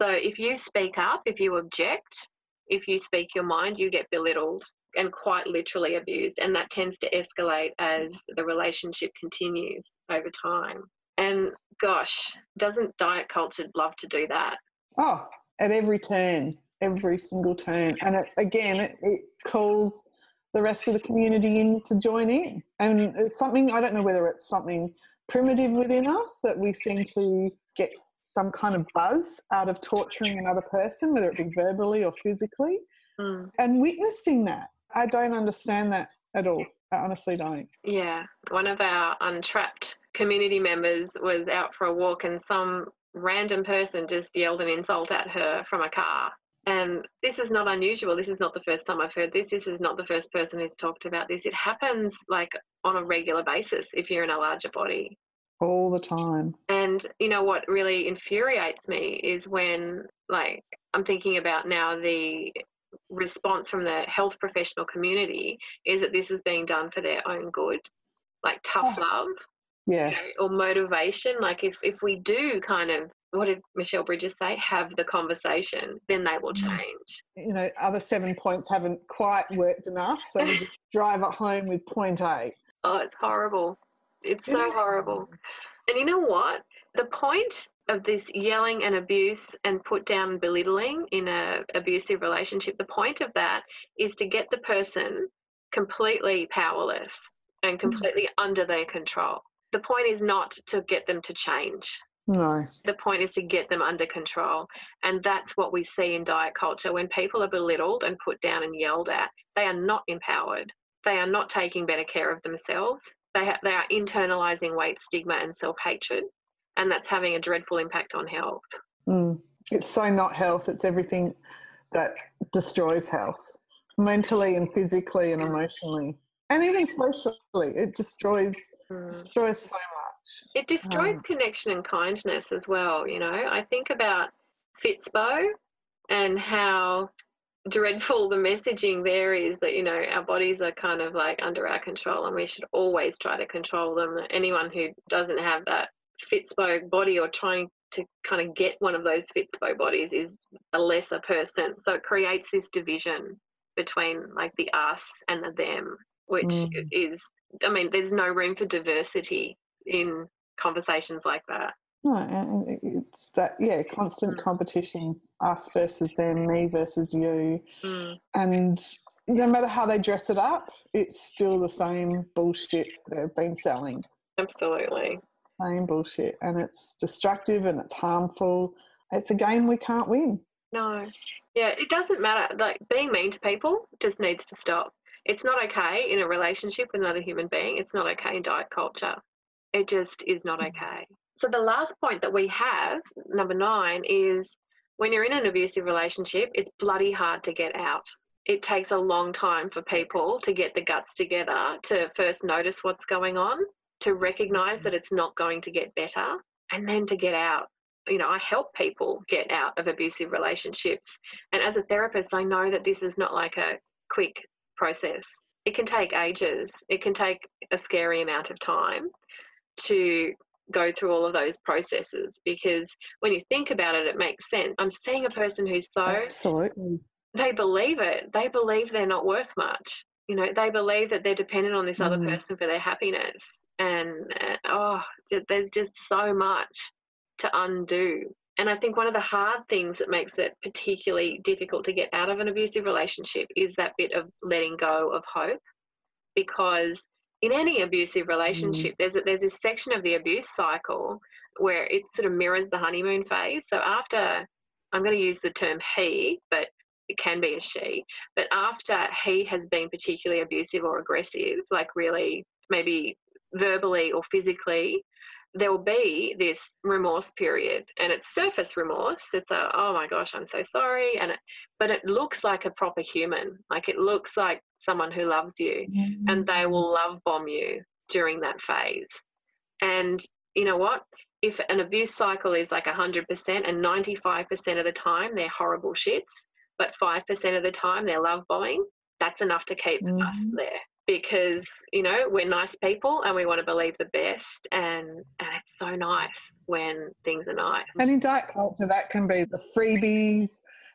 So if you speak up, if you object, if you speak your mind, you get belittled and quite literally abused. And that tends to escalate as the relationship continues over time. And gosh, doesn't diet culture love to do that? Oh, at every turn, every single turn. And it, again, it, it calls the rest of the community in to join in. And it's something, I don't know whether it's something primitive within us that we seem to get some kind of buzz out of torturing another person, whether it be verbally or physically, Mm. and witnessing that. I don't understand that at all. I honestly don't. Yeah, one of our untrapped community members was out for a walk and some random person just yelled an insult at her from a car. And this is not unusual. This is not the first time I've heard this. This is not the first person who's talked about this. It happens like on a regular basis if you're in a larger body. All the time. And you know what really infuriates me is when, like, I'm thinking about now the response from the health professional community is that this is being done for their own good, like tough Oh. love Yeah. you know, or motivation. Like, if, if we do kind of, what did Michelle Bridges say? Have the conversation, then they will Mm. change. You know, other seven points haven't quite worked enough, so we just drive it home with point eight. Oh, it's horrible. It's It so horrible. And you know what? The point of this yelling and abuse and put down and belittling in a abusive relationship, the point of that is to get the person completely powerless and mm. completely under their control. The point is not to get them to change. No. The point is to get them under control. And that's what we see in diet culture. When people are belittled and put down and yelled at, they are not empowered. They are not taking better care of themselves. They, ha- they are internalizing weight stigma and self hatred. And that's having a dreadful impact on health. Mm. It's so not health, it's everything that destroys health mentally and physically and emotionally. And even socially, it destroys Mm. destroys so much. It destroys Um, connection and kindness as well. You know, I think about Fitspo and how dreadful the messaging there is that, you know, our bodies are kind of like under our control and we should always try to control them. Anyone who doesn't have that Fitspo body or trying to kind of get one of those Fitspo bodies is a lesser person. So it creates this division between like the us and the them, which Mm. is, I mean, there's no room for diversity in conversations like that. No, it's that yeah, constant Mm. competition, us versus them, me versus you, Mm. and no matter how they dress it up, it's still the same bullshit they've been selling. Absolutely. Same bullshit, and it's destructive and it's harmful. It's a game we can't win. No. Yeah, it doesn't matter. Like being mean to people just needs to stop. It's not okay in a relationship with another human being. It's not okay in diet culture. It just is not mm. okay. So the last point that we have, number nine, is when you're in an abusive relationship, it's bloody hard to get out. It takes a long time for people to get the guts together to first notice what's going on, to recognize that it's not going to get better, and then to get out you know, I help people get out of abusive relationships. And as a therapist, I know that this is not like a quick process. It can take ages, it can take a scary amount of time to go through all of those processes because when you think about it, it makes sense. I'm seeing a person who's so, Absolutely. they believe it, they believe they're not worth much. You know, they believe that they're dependent on this other Mm. person for their happiness. And oh, there's just so much to undo. And I think one of the hard things that makes it particularly difficult to get out of an abusive relationship is that bit of letting go of hope. Because in any abusive mm. relationship, there's, a, there's this section of the abuse cycle where it sort of mirrors the honeymoon phase. So after, I'm going to use the term he, but it can be a she, but after he has been particularly abusive or aggressive, like really maybe verbally or physically, there will be this remorse period and it's surface remorse it's a oh my gosh i'm so sorry and it, but it looks like a proper human like it looks like someone who loves you and they will love bomb you during that phase. And you know what? If an abuse cycle is like 100% and 95% of the time they're horrible shits, but 5% of the time they're love bombing, that's enough to keep us Mhm. there because, you know, we're nice people and we want to believe the best. And, and it's so nice when things are nice. And in diet culture, that can be the freebies,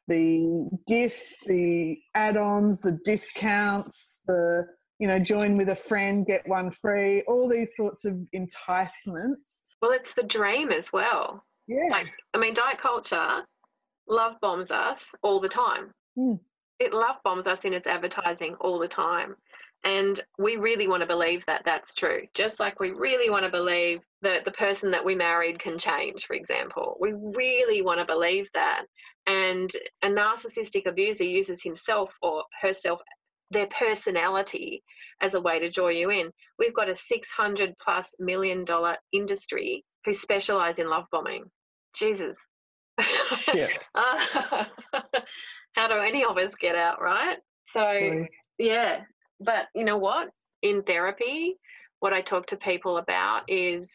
the gifts, the add-ons, the discounts, the you know, join with a friend, get one free, all these sorts of enticements. well, it's the dream as well. Yeah. Like, I mean, diet culture love bombs us all the time. Hmm. It love bombs us in its advertising all the time. And we really want to believe that that's true. Just like we really want to believe that the person that we married can change, for example. We really want to believe that. And a narcissistic abuser uses himself or herself, their personality, as a way to draw you in. We've got a 600 plus million dollar industry who specialize in love bombing. Jesus. Yeah. Ah, how do any of us get out, right? So, yeah. But you know what? In therapy, what I talk to people about is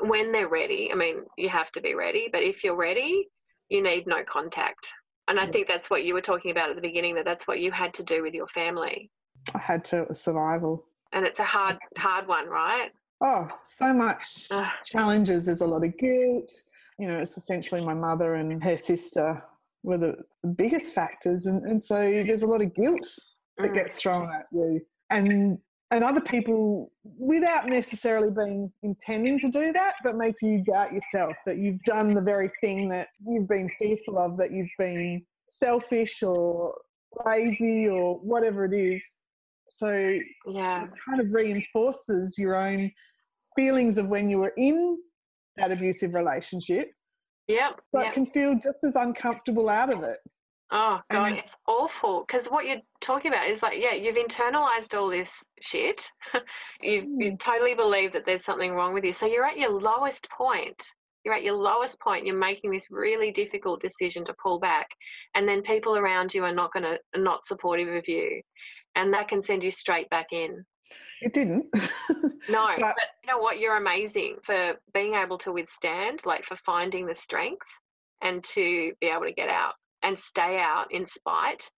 when they're ready. I mean, you have to be ready, but if you're ready, you need no contact. And I think that's what you were talking about at the beginning that that's what you had to do with your family. I had to, it was survival. And it's a hard, hard one, right? Oh, so much Ugh. challenges. There's a lot of guilt. You know, it's essentially my mother and her sister were the, the biggest factors. And, and so there's a lot of guilt that Mm. gets thrown at you. And and other people without necessarily being intending to do that, but make you doubt yourself that you've done the very thing that you've been fearful of, that you've been selfish or lazy or whatever it is. So Yeah. it kind of reinforces your own feelings of when you were in that abusive relationship. Yep. So yep. it can feel just as uncomfortable out of it. Oh god, And- it's awful. Because what you're talking about is like, yeah, you've internalized all this shit. you've you Mm. totally believe that there's something wrong with you. So you're at your lowest point. You're at your lowest point. You're making this really difficult decision to pull back, and then people around you are not going to not supportive of you, and that can send you straight back in. It didn't. No, But- but you know what? You're amazing for being able to withstand, like for finding the strength and to be able to get out and stay out in spite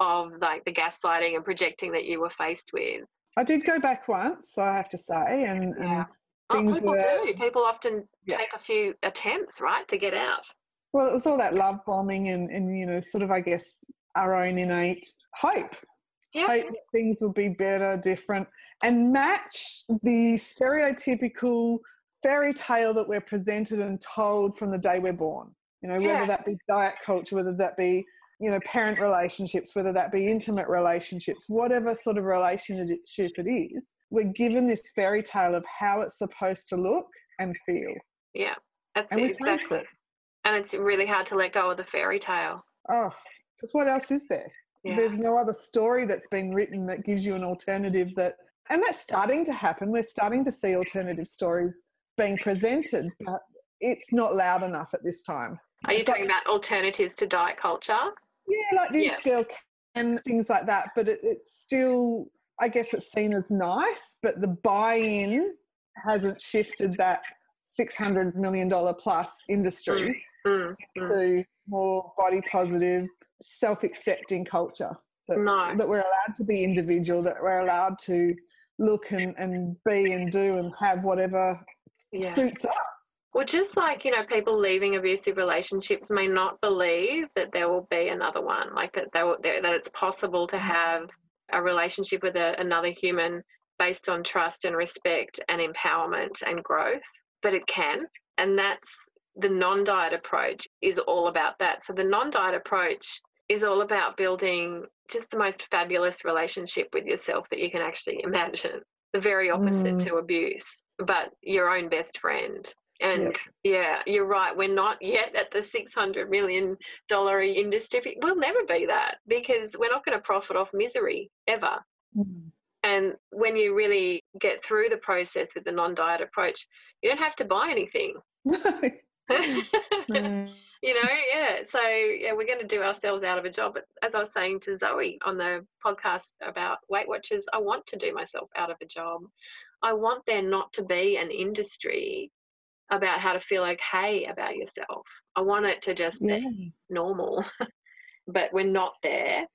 of like the gaslighting and projecting that you were faced with. I did go back once, I have to say, and, Yeah. and Oh, people were- do. People often Yeah. take a few attempts, right, to get out. well, it was all that love bombing and, and you know, sort of, I guess, our own innate hope. Yeah. Hope that things will be better, different, and match the stereotypical fairy tale that we're presented and told from the day we're born. You know, Yeah. whether that be diet culture, whether that be you know parent relationships, whether that be intimate relationships, whatever sort of relationship it is, we're given this fairy tale of how it's supposed to look and feel, Yeah. That's and it, exactly. it. And it's really hard to let go of the fairy tale. Oh, because what else is there? Yeah. There's no other story that's been written that gives you an alternative that, and that's starting to happen. We're starting to see alternative stories being presented, but it's not loud enough at this time. Are you talking about alternatives to diet culture? Yeah, like this Yeah. girl and things like that, but it, it's still, I guess it's seen as nice, but the buy in hasn't shifted that $600 million plus industry Mm, mm. to more body positive, self accepting culture. That, No. that we're allowed to be individual, that we're allowed to look and, and be and do and have whatever Yeah. suits us. Well, just like, you know, people leaving abusive relationships may not believe that there will be another one, like that, they will, that it's possible to have a relationship with a, another human based on trust and respect and empowerment and growth, but it can. And that's the non diet approach is all about that. So the non diet approach is all about building just the most fabulous relationship with yourself that you can actually imagine. The very opposite Mm. to abuse, but your own best friend. And yeah. you're right. We're not yet at the $600 million industry. We'll never be that because we're not going to profit off misery ever. And when you really get through the process with the non diet approach, you don't have to buy anything. Mm. you know, yeah. So yeah, we're going to do ourselves out of a job. But as I was saying to Zoe on the podcast about Weight Watchers, I want to do myself out of a job. I want there not to be an industry about how to feel okay about yourself. I want it to just yeah. be normal, but we're not there.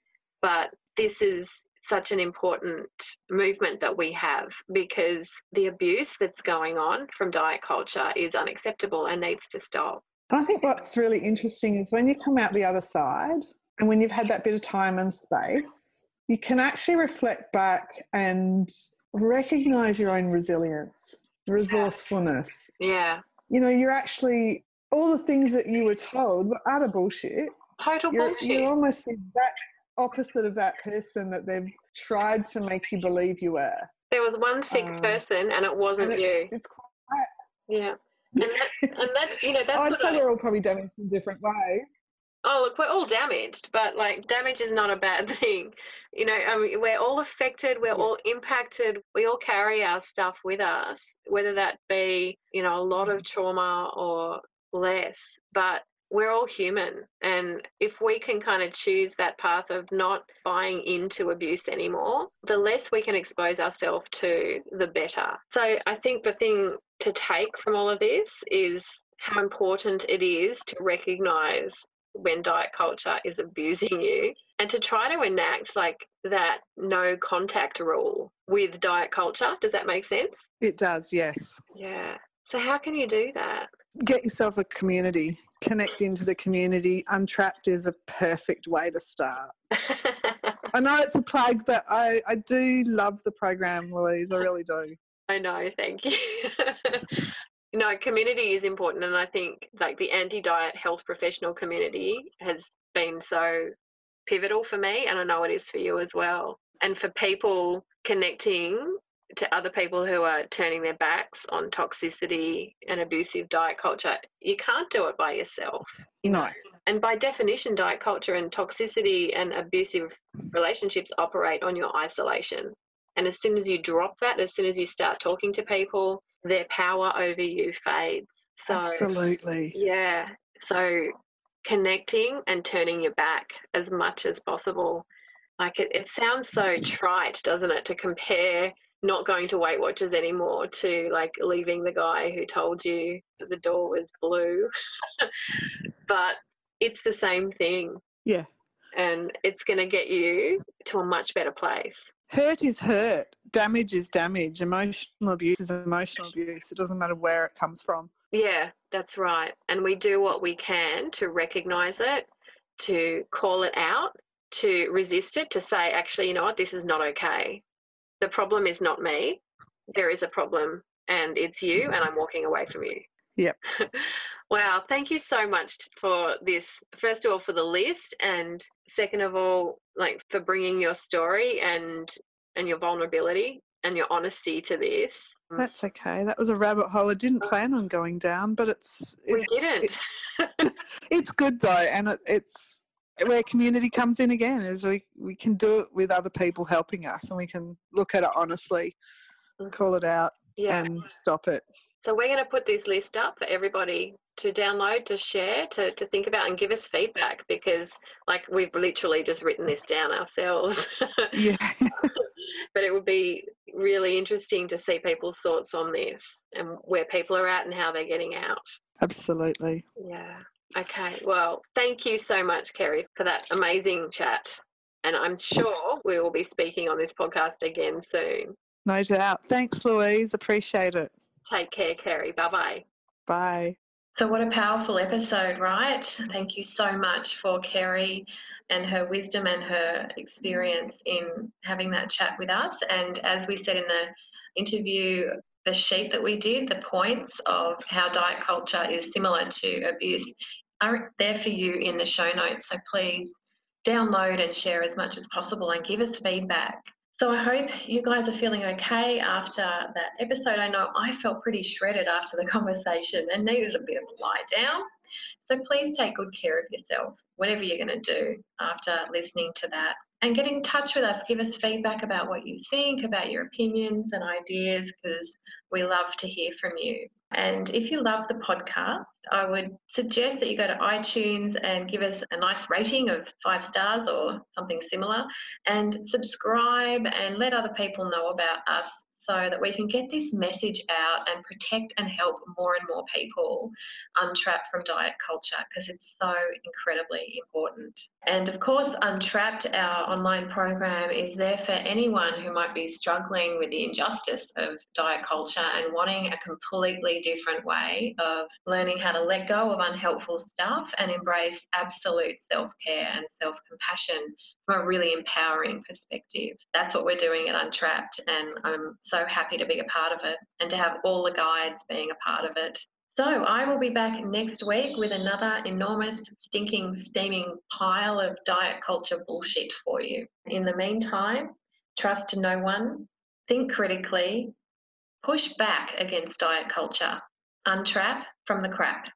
But this is such an important movement that we have because the abuse that's going on from diet culture is unacceptable and needs to stop. I think what's really interesting is when you come out the other side and when you've had that bit of time and space, you can actually reflect back and recognize your own resilience, resourcefulness. Yeah. You know, you're actually, all the things that you were told were utter bullshit. Total you're, bullshit. You're almost the exact opposite of that person that they've tried to make you believe you were. There was one sick um, person and it wasn't and it's, you. It's quite. Yeah. And, that, and that's, you know, that's I'd say I, we're all probably damaged in different ways oh look we're all damaged but like damage is not a bad thing. You know I mean, we're all affected we're all impacted we all carry our stuff with us whether that be you know a lot of mm-hmm. trauma or less but we're all human. And if we can kind of choose that path of not buying into abuse anymore the less we can expose ourselves to the better. So i think the thing to take from all of this is how important it is to recognize when diet culture is abusing you and to try to enact like that no contact rule with diet culture. Does that make sense? It does, yes. Yeah. So, how can you do that? Get yourself a community, connect into the community. Untrapped is a perfect way to start. I know it's a plug, but I, I do love the program, Louise. I really do. I know, thank you. no, community is important, and I think like the anti-diet health professional community has been so pivotal for me, and I know it is for you as well. And for people connecting to other people who are turning their backs on toxicity and abusive diet culture, you can't do it by yourself. You No. And by definition, diet culture and toxicity and abusive relationships operate on your isolation. And as soon as you drop that, as soon as you start talking to people, their power over you fades. So, Absolutely. Yeah. So connecting and turning your back as much as possible. Like it, it sounds so mm-hmm. trite, doesn't it, to compare not going to Weight Watchers anymore to like leaving the guy who told you that the door was blue. but it's the same thing. Yeah. And it's going to get you to a much better place hurt is hurt. Damage is damage. Emotional abuse is emotional abuse. It doesn't matter where it comes from. Yeah that's right. And we do what we can to recognize it to call it out to resist it to say actually you know what? This is not okay. The problem is not me. There is a problem and it's you and i'm walking away from you. Yep wow thank you so much for this first of all for the list and second of all like for bringing your story and and your vulnerability and your honesty to this. That's okay. That was a rabbit hole I didn't plan on going down, but it's it, we didn't. It, it's good though, and it, it's where community comes in again. Is we we can do it with other people helping us, and we can look at it honestly, mm-hmm. call it out, yeah. and stop it. So we're going to put this list up for everybody to download, to share, to, to think about and give us feedback because like we've literally just written this down ourselves. yeah. but it would be really interesting to see people's thoughts on this and where people are at and how they're getting out. Absolutely. Yeah. Okay. Well, thank you so much, Kerry, for that amazing chat. And I'm sure we will be speaking on this podcast again soon. No doubt. Thanks, Louise. Appreciate it. Take care, Kerry. Bye bye. Bye. So, what a powerful episode, right? Thank you so much for Kerry and her wisdom and her experience in having that chat with us. And as we said in the interview, the sheet that we did, the points of how diet culture is similar to abuse, are there for you in the show notes. So, please download and share as much as possible and give us feedback. So I hope you guys are feeling okay after that episode. I know I felt pretty shredded after the conversation and needed a bit of a lie down. So please take good care of yourself, whatever you're going to do after listening to that. and get in touch with us. Give us feedback about what you think, about your opinions and ideas, because we love to hear from you. And if you love the podcast, I would suggest that you go to iTunes and give us a nice rating of five stars or something similar, and subscribe and let other people know about us so that we can get this message out and protect and help more and more people untrapped from diet culture because it's so incredibly important. And of course, Untrapped, our online program, is there for anyone who might be struggling with the injustice of diet culture and wanting a completely different way of learning how to let go of unhelpful stuff and embrace absolute self care and self compassion from a really empowering perspective. That's what we're doing at Untrapped, and I'm so happy to be a part of it and to have all the guides being a part of it. So, I will be back next week with another enormous, stinking, steaming pile of diet culture bullshit for you. In the meantime, trust no one, think critically, push back against diet culture, untrap from the crap.